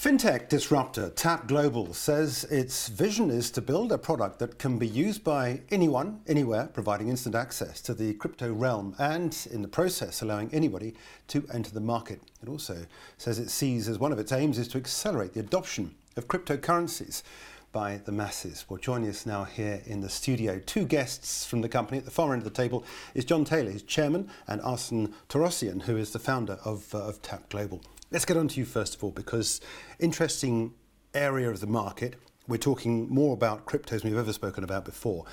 Fintech disruptor Tap Global says its vision is to build a product that can be used by anyone, anywhere, providing instant access to the crypto realm and, in the process, allowing anybody to enter the market. It also says it sees as one of its aims is to accelerate the adoption of cryptocurrencies by the masses. Well, joining us now here in the studio, two guests from the company. At the far end of the table is John Taylor, who's chairman, and Arsen Torossian, who is the founder of, uh, of Tap Global. Let's get on to you first of all, because interesting area of the market. We're talking more about cryptos than we've ever spoken about before.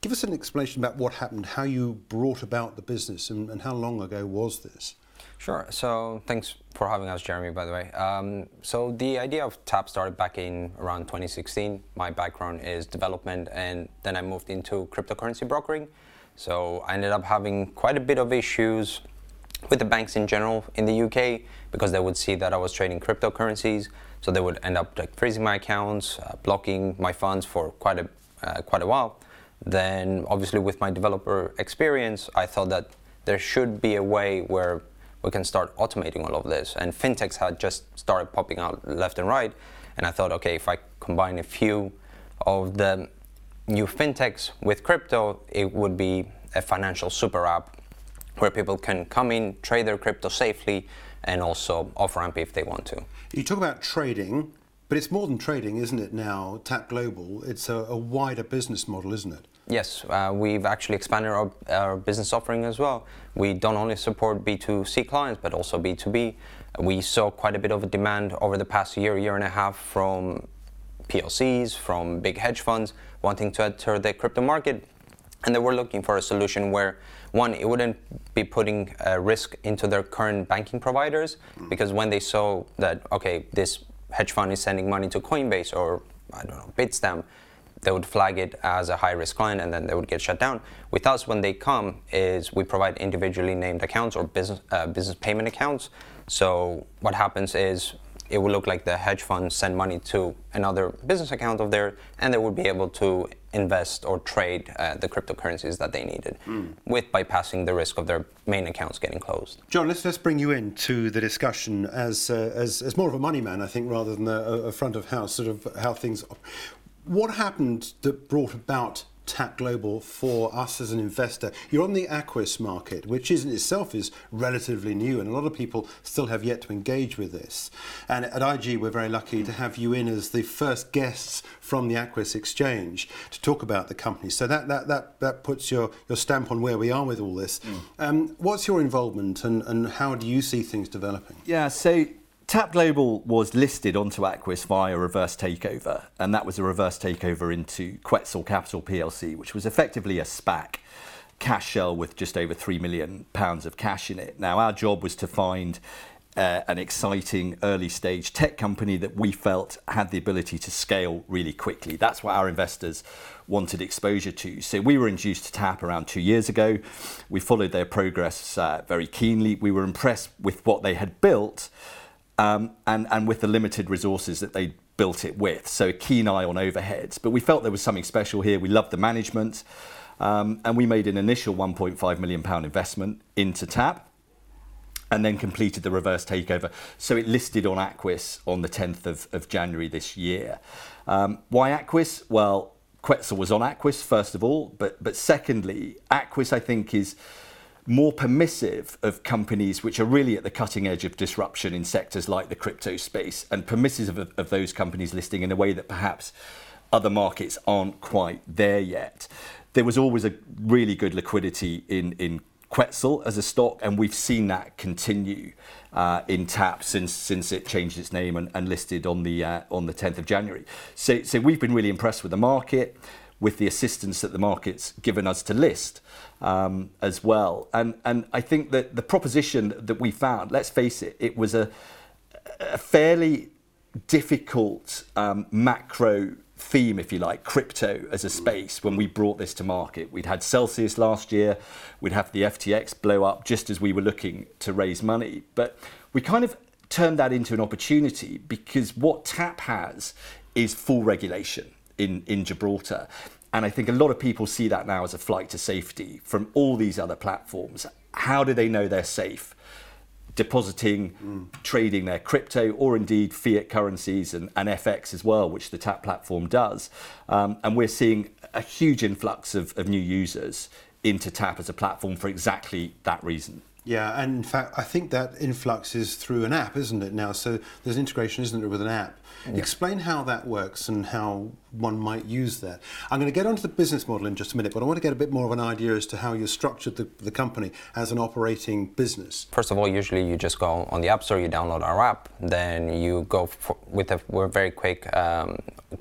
Give us an explanation about what happened, how you brought about the business, and, and how long ago was this? Sure. So thanks for having us, Jeremy, by the way. Um, so the idea of TAP started back in around 2016. My background is development, and then I moved into cryptocurrency brokering. So I ended up having quite a bit of issues with the banks in general in the UK because they would see that I was trading cryptocurrencies. So they would end up like freezing my accounts, uh, blocking my funds for quite a uh, quite a while. Then obviously with my developer experience, I thought that there should be a way where we can start automating all of this. And fintechs had just started popping out left and right. And I thought, okay, if I combine a few of the new fintechs with crypto, it would be a financial super app where people can come in, trade their crypto safely, and also off ramp if they want to. You talk about trading, but it's more than trading, isn't it? Now, Tap Global, it's a, a wider business model, isn't it? Yes, uh, we've actually expanded our, our, business offering as well. We don't only support B2C clients, but also B2B. We saw quite a bit of a demand over the past year, year and a half from PLCs, from big hedge funds wanting to enter the crypto market. And they were looking for a solution where one, it wouldn't be putting a risk into their current banking providers mm. because when they saw that, okay, this hedge fund is sending money to Coinbase or, I don't know, Bitstamp, they would flag it as a high risk client and then they would get shut down. With us, when they come, is we provide individually named accounts or business, uh, business payment accounts. So what happens is it will look like the hedge fund send money to another business account of theirs, and they would be able to invest or trade uh, the cryptocurrencies that they needed, mm. with bypassing the risk of their main accounts getting closed. John, let's let's bring you into the discussion as uh, as, as more of a money man, I think, rather than a, a front of house sort of how things. What happened that brought about Tap Global for us as an investor. You're on the Aquis market, which is in itself is relatively new, and a lot of people still have yet to engage with this. And at IG, we're very lucky to have you in as the first guests from the Aquis exchange to talk about the company. So that that that, that puts your, your stamp on where we are with all this. Mm. Um, what's your involvement, and, and how do you see things developing? Yeah, so Tap Global was listed onto Aquis via a reverse takeover, and that was a reverse takeover into Quetzal Capital PLC, which was effectively a SPAC cash shell with just over three million pounds of cash in it. Now, our job was to find uh, an exciting early stage tech company that we felt had the ability to scale really quickly. That's what our investors wanted exposure to. So we were introduced to TAP around two years ago. We followed their progress uh, very keenly. We were impressed with what they had built um, and, and with the limited resources that they built it with. So a keen eye on overheads. But we felt there was something special here. We loved the management. Um, and we made an initial 1.5 million pound investment into TAP and then completed the reverse takeover. So it listed on Aquis on the 10th of, of January this year. Um, why Aquis? Well, Quetzal was on Aquis, first of all, but, but secondly, Aquis, I think, is more permissive of companies which are really at the cutting edge of disruption in sectors like the crypto space and permissive of, of those companies listing in a way that perhaps other markets aren't quite there yet. There was always a really good liquidity in, in Quetzal as a stock, and we've seen that continue uh, in TAP since since it changed its name and, and listed on the uh, on the 10th of January. So, so we've been really impressed with the market with the assistance that the market's given us to list um, as well. And, and I think that the proposition that we found, let's face it, it was a, a fairly difficult um, macro theme, if you like, crypto as a space when we brought this to market. We'd had Celsius last year, we'd have the FTX blow up just as we were looking to raise money. But we kind of turned that into an opportunity because what TAP has is full regulation in, in Gibraltar. And I think a lot of people see that now as a flight to safety from all these other platforms. How do they know they're safe? depositing, mm. trading their crypto, or indeed fiat currencies and, and, FX as well, which the TAP platform does. Um, and we're seeing a huge influx of, of new users into TAP as a platform for exactly that reason. Yeah, and in fact, I think that influx is through an app, isn't it now? So there's integration, isn't there, with an app? Yeah. Explain how that works and how one might use that. I'm going to get onto the business model in just a minute, but I want to get a bit more of an idea as to how you structured the, the company as an operating business. First of all, usually you just go on the App Store, you download our app, then you go for, with a we're very quick um,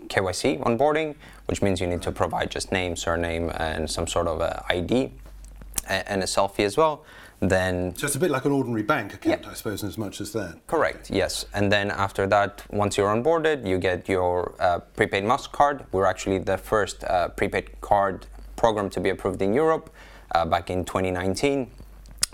KYC onboarding, which means you need to provide just name, surname, and some sort of a ID and a selfie as well then so it's a bit like an ordinary bank account, yeah. I suppose, in as much as that. Correct. Yes, and then after that, once you're onboarded, you get your uh, prepaid Mastercard. We're actually the first uh, prepaid card program to be approved in Europe uh, back in 2019.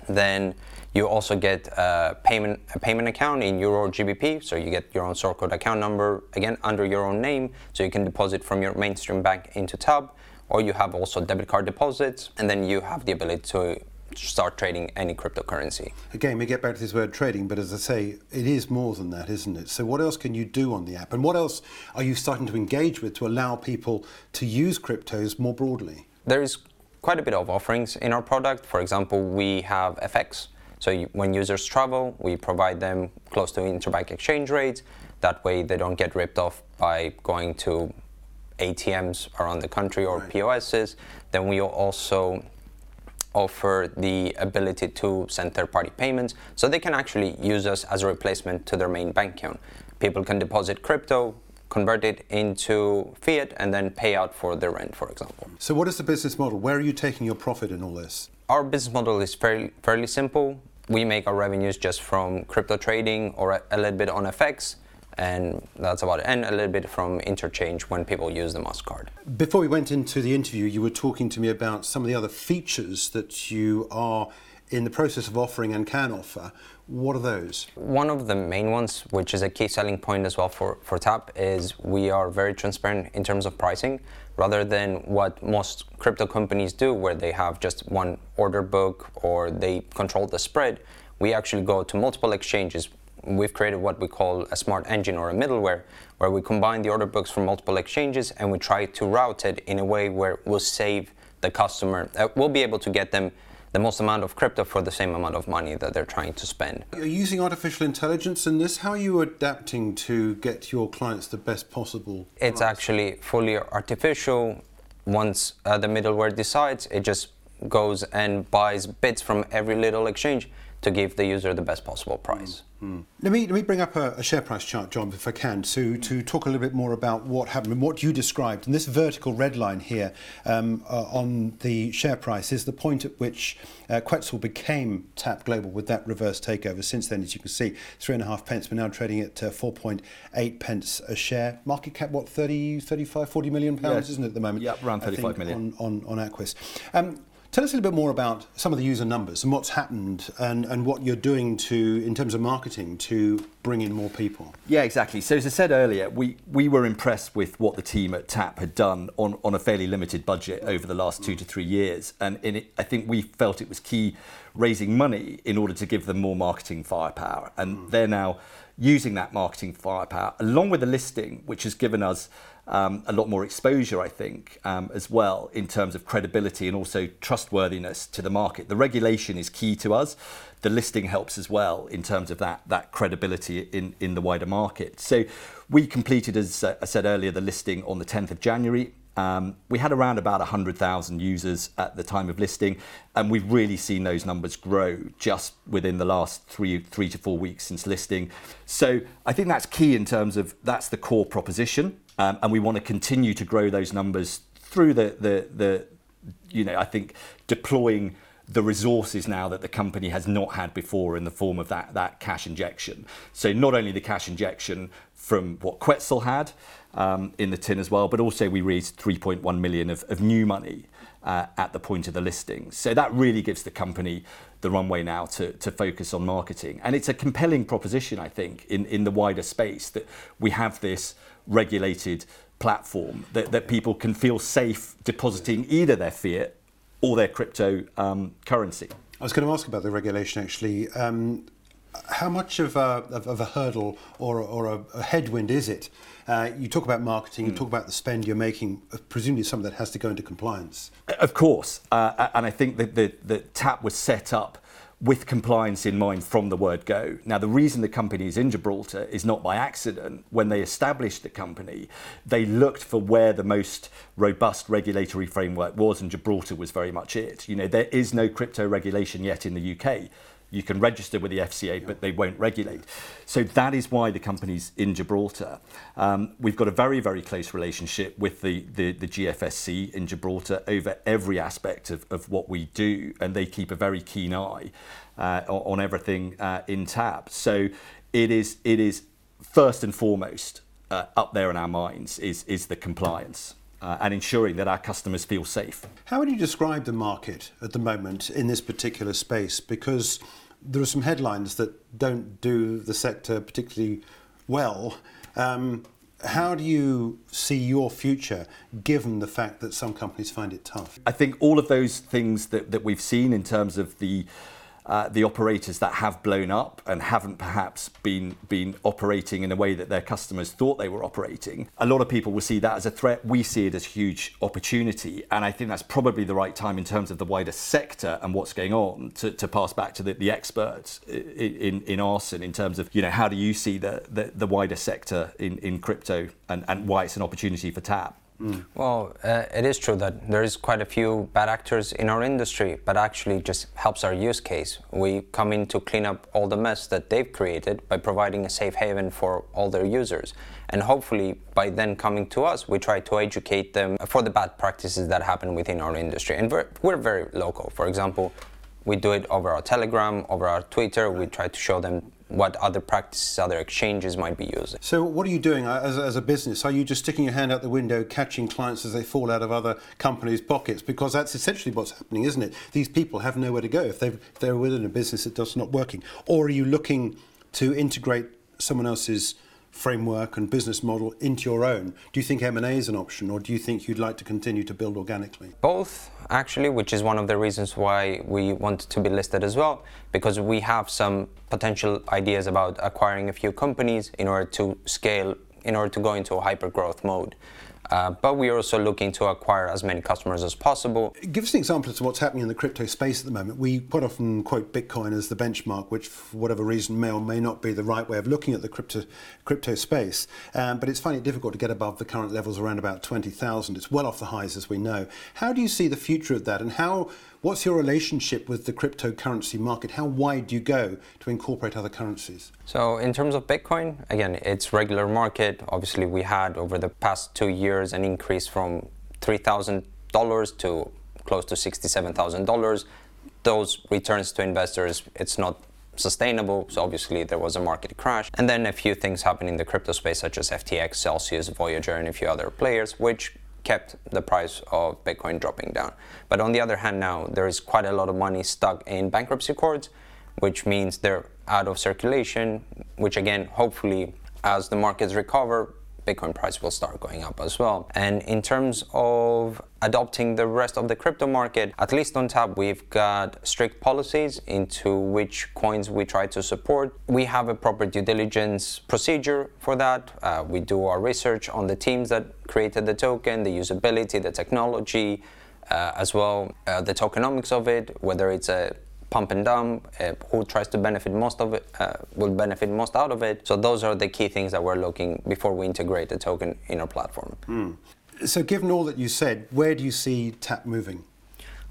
Then you also get a payment a payment account in Euro GBP, so you get your own sort code account number again under your own name, so you can deposit from your mainstream bank into Tap or you have also debit card deposits, and then you have the ability to start trading any cryptocurrency. Again, we get back to this word trading, but as I say, it is more than that, isn't it? So, what else can you do on the app? And what else are you starting to engage with to allow people to use cryptos more broadly? There is quite a bit of offerings in our product. For example, we have FX. So, you, when users travel, we provide them close to interbank exchange rates. That way, they don't get ripped off by going to ATMs around the country or right. POSs. Then we also offer the ability to send third-party payments so they can actually use us as a replacement to their main bank account. People can deposit crypto, convert it into fiat, and then pay out for their rent, for example. So what is the business model? Where are you taking your profit in all this? Our business model is fairly, fairly simple. We make our revenues just from crypto trading or a, a little bit on FX and that's about it. And a little bit from interchange when people use the Mastercard. Before we went into the interview, you were talking to me about some of the other features that you are in the process of offering and can offer. What are those? One of the main ones, which is a key selling point as well for, for TAP, is we are very transparent in terms of pricing rather than what most crypto companies do, where they have just one order book or they control the spread. We actually go to multiple exchanges we've created what we call a smart engine or a middleware where we combine the order books from multiple exchanges and we try to route it in a way where we'll save the customer. Uh, we'll be able to get them the most amount of crypto for the same amount of money that they're trying to spend. You're using artificial intelligence in this. How are you adapting to get your clients the best possible? It's price? actually fully artificial. Once uh, the middleware decides, it just goes and buys bits from every little exchange to give the user the best possible price. Mm. Let me let me bring up a, a, share price chart, John, if I can, to to talk a little bit more about what happened and what you described. And this vertical red line here um, uh, on the share price is the point at which uh, Quetzal became Tap Global with that reverse takeover. Since then, as you can see, three and a half pence. We're now trading at uh, 4.8 pence a share. Market cap, what 30, 35, 40 million pounds, isn't it at the moment? Yeah, around 35 million on on, on Aquis. Um, Tell us a little bit more about some of the user numbers and what's happened and, and what you're doing to in terms of marketing to bring in more people. Yeah, exactly. So as I said earlier, we, we were impressed with what the team at TAP had done on, on a fairly limited budget over the last two to three years. And in it, I think we felt it was key raising money in order to give them more marketing firepower. And mm. they're now using that marketing firepower along with the listing, which has given us um, a lot more exposure, I think, um, as well in terms of credibility and also trustworthiness to the market. The regulation is key to us. The listing helps as well in terms of that that credibility in in the wider market. So we completed, as uh, I said earlier, the listing on the 10th of January. Um, we had around about 100,000 users at the time of listing, and we've really seen those numbers grow just within the last three, three to four weeks since listing. So I think that's key in terms of that's the core proposition. Um, and we want to continue to grow those numbers through the, the, the, you know, I think deploying the resources now that the company has not had before in the form of that, that cash injection. So not only the cash injection from what Quetzal had um, in the tin as well, but also we raised 3.1 million of, of new money uh, at the point of the listing. So that really gives the company the runway now to, to focus on marketing. And it's a compelling proposition, I think, in, in the wider space that we have this regulated platform that, that people can feel safe depositing either their fiat or their crypto um, currency. I was going to ask about the regulation actually. Um, How much of a, of, of a hurdle or, or a, a, headwind is it? Uh, you talk about marketing, you talk about the spend you're making. Presumably, some of that has to go into compliance. Of course, uh, and I think that the, the TAP was set up with compliance in mind from the word go. Now, the reason the company is in Gibraltar is not by accident. When they established the company, they looked for where the most robust regulatory framework was, and Gibraltar was very much it. You know, there is no crypto regulation yet in the UK you can register with the FCA, but they won't regulate. So that is why the company's in Gibraltar. Um, we've got a very, very close relationship with the, the, the GFSC in Gibraltar over every aspect of, of what we do, and they keep a very keen eye uh, on everything uh, in TAP. So it is, it is first and foremost uh, up there in our minds is, is the compliance. Uh, and ensuring that our customers feel safe. How would you describe the market at the moment in this particular space? Because there are some headlines that don't do the sector particularly well. Um, how do you see your future given the fact that some companies find it tough? I think all of those things that, that we've seen in terms of the uh, the operators that have blown up and haven't perhaps been been operating in a way that their customers thought they were operating. A lot of people will see that as a threat. We see it as huge opportunity, and I think that's probably the right time in terms of the wider sector and what's going on to, to pass back to the, the experts in, in, Arsen in terms of you know how do you see the, the, the wider sector in, in crypto and, and why it's an opportunity for TAP. Mm. Well, uh, it is true that there is quite a few bad actors in our industry, but actually just helps our use case. We come in to clean up all the mess that they've created by providing a safe haven for all their users. And hopefully, by then coming to us, we try to educate them for the bad practices that happen within our industry. And we're, we're very local. For example, we do it over our Telegram, over our Twitter. We try to show them what other practices, other exchanges might be using. So, what are you doing uh, as, as a business? Are you just sticking your hand out the window, catching clients as they fall out of other companies' pockets? Because that's essentially what's happening, isn't it? These people have nowhere to go if, if they're within a business that does not working. Or are you looking to integrate someone else's framework and business model into your own. Do you think M&A is an option or do you think you'd like to continue to build organically? Both, actually, which is one of the reasons why we want to be listed as well, because we have some potential ideas about acquiring a few companies in order to scale, in order to go into a hyper growth mode. Uh, but we are also looking to acquire as many customers as possible. Give us an example as to what's happening in the crypto space at the moment. We quite often quote Bitcoin as the benchmark, which, for whatever reason, may or may not be the right way of looking at the crypto crypto space. Um, but it's finding it difficult to get above the current levels around about 20,000. It's well off the highs, as we know. How do you see the future of that, and how What's your relationship with the cryptocurrency market? How wide do you go to incorporate other currencies? So, in terms of Bitcoin, again, it's regular market. Obviously, we had over the past two years an increase from $3,000 to close to $67,000. Those returns to investors, it's not sustainable. So obviously there was a market crash. And then a few things happened in the crypto space, such as FTX, Celsius, Voyager, and a few other players, which kept the price of Bitcoin dropping down. But on the other hand, now there is quite a lot of money stuck in bankruptcy courts, which means they're out of circulation, which again, hopefully, as the markets recover, Bitcoin price will start going up as well. And in terms of adopting the rest of the crypto market, at least on Tap, we've got strict policies into which coins we try to support. We have a proper due diligence procedure for that. Uh, we do our research on the teams that created the token, the usability, the technology, uh, as well uh, the tokenomics of it, whether it's a pump and dump, uh, who tries to benefit most of it, uh, will benefit most out of it. So those are the key things that we're looking before we integrate the token in our platform. Mm. So given all that you said, where do you see TAP moving?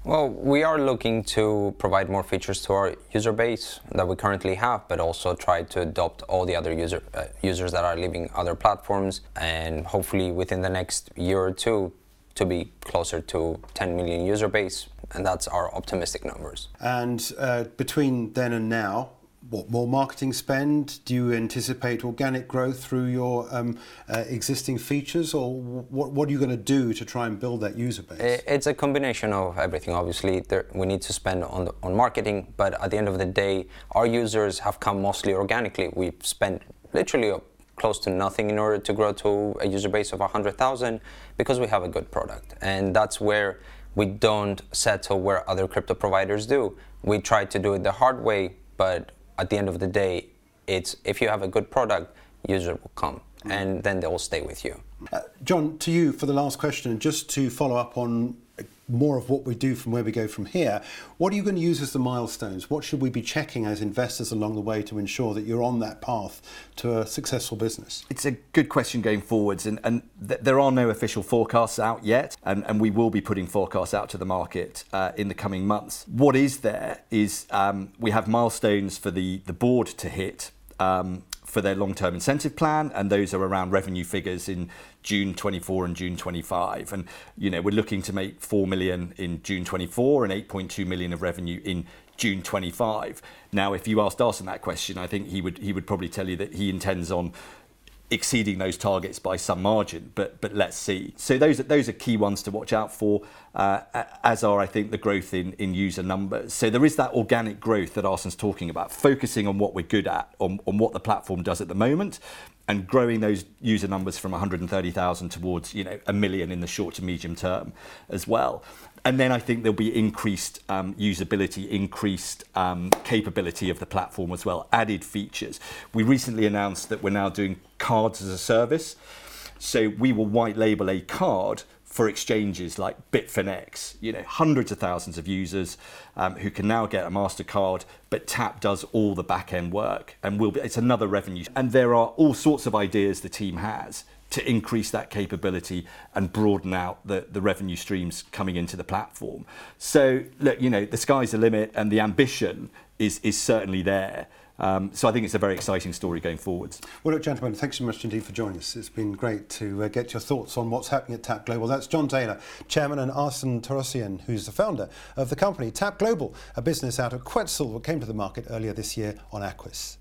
Well, we are looking to provide more features to our user base that we currently have, but also try to adopt all the other user, uh, users that are leaving other platforms, and hopefully within the next year or two, to be closer to 10 million user base, and that's our optimistic numbers. And uh, between then and now, what more marketing spend? Do you anticipate organic growth through your um, uh, existing features, or what, what are you going to do to try and build that user base? It's a combination of everything. Obviously, there, we need to spend on the, on marketing, but at the end of the day, our users have come mostly organically. We've spent literally close to nothing in order to grow to a user base of 100,000 because we have a good product. And that's where we don't settle where other crypto providers do. We try to do it the hard way, but at the end of the day, it's if you have a good product, user will come, and then they'll stay with you. Uh, John, to you for the last question, just to follow up on more of what we do from where we go from here. What are you going to use as the milestones? What should we be checking as investors along the way to ensure that you're on that path to a successful business? It's a good question going forwards, and, and th- there are no official forecasts out yet, and, and, we will be putting forecasts out to the market uh, in the coming months. What is there is um, we have milestones for the, the board to hit. Um, for their long-term incentive plan, and those are around revenue figures in June 24 and June 25. And you know, we're looking to make 4 million in June 24 and 8.2 million of revenue in June 25. Now, if you asked Arsen that question, I think he would he would probably tell you that he intends on exceeding those targets by some margin, but but let's see. So those are, those are key ones to watch out for, uh, as are I think the growth in in user numbers. So there is that organic growth that Arsen's talking about, focusing on what we're good at, on, on what the platform does at the moment, and growing those user numbers from 130,000 towards you know a million in the short to medium term as well and then I think there'll be increased um, usability, increased um, capability of the platform as well, added features. We recently announced that we're now doing cards as a service. So we will white label a card for exchanges like Bitfinex, you know, hundreds of thousands of users um, who can now get a MasterCard, but Tap does all the back end work and will be, it's another revenue. And there are all sorts of ideas the team has to increase that capability and broaden out the, the revenue streams coming into the platform. So, look, you know, the sky's the limit and the ambition is, is certainly there. Um, so I think it's a very exciting story going forwards. Well, look, gentlemen, thanks so much indeed for joining us. It's been great to uh, get your thoughts on what's happening at Tap Global. That's John Taylor, Chairman, and Arsen Torossian, who's the founder of the company Tap Global, a business out of Quetzal that came to the market earlier this year on Aquis.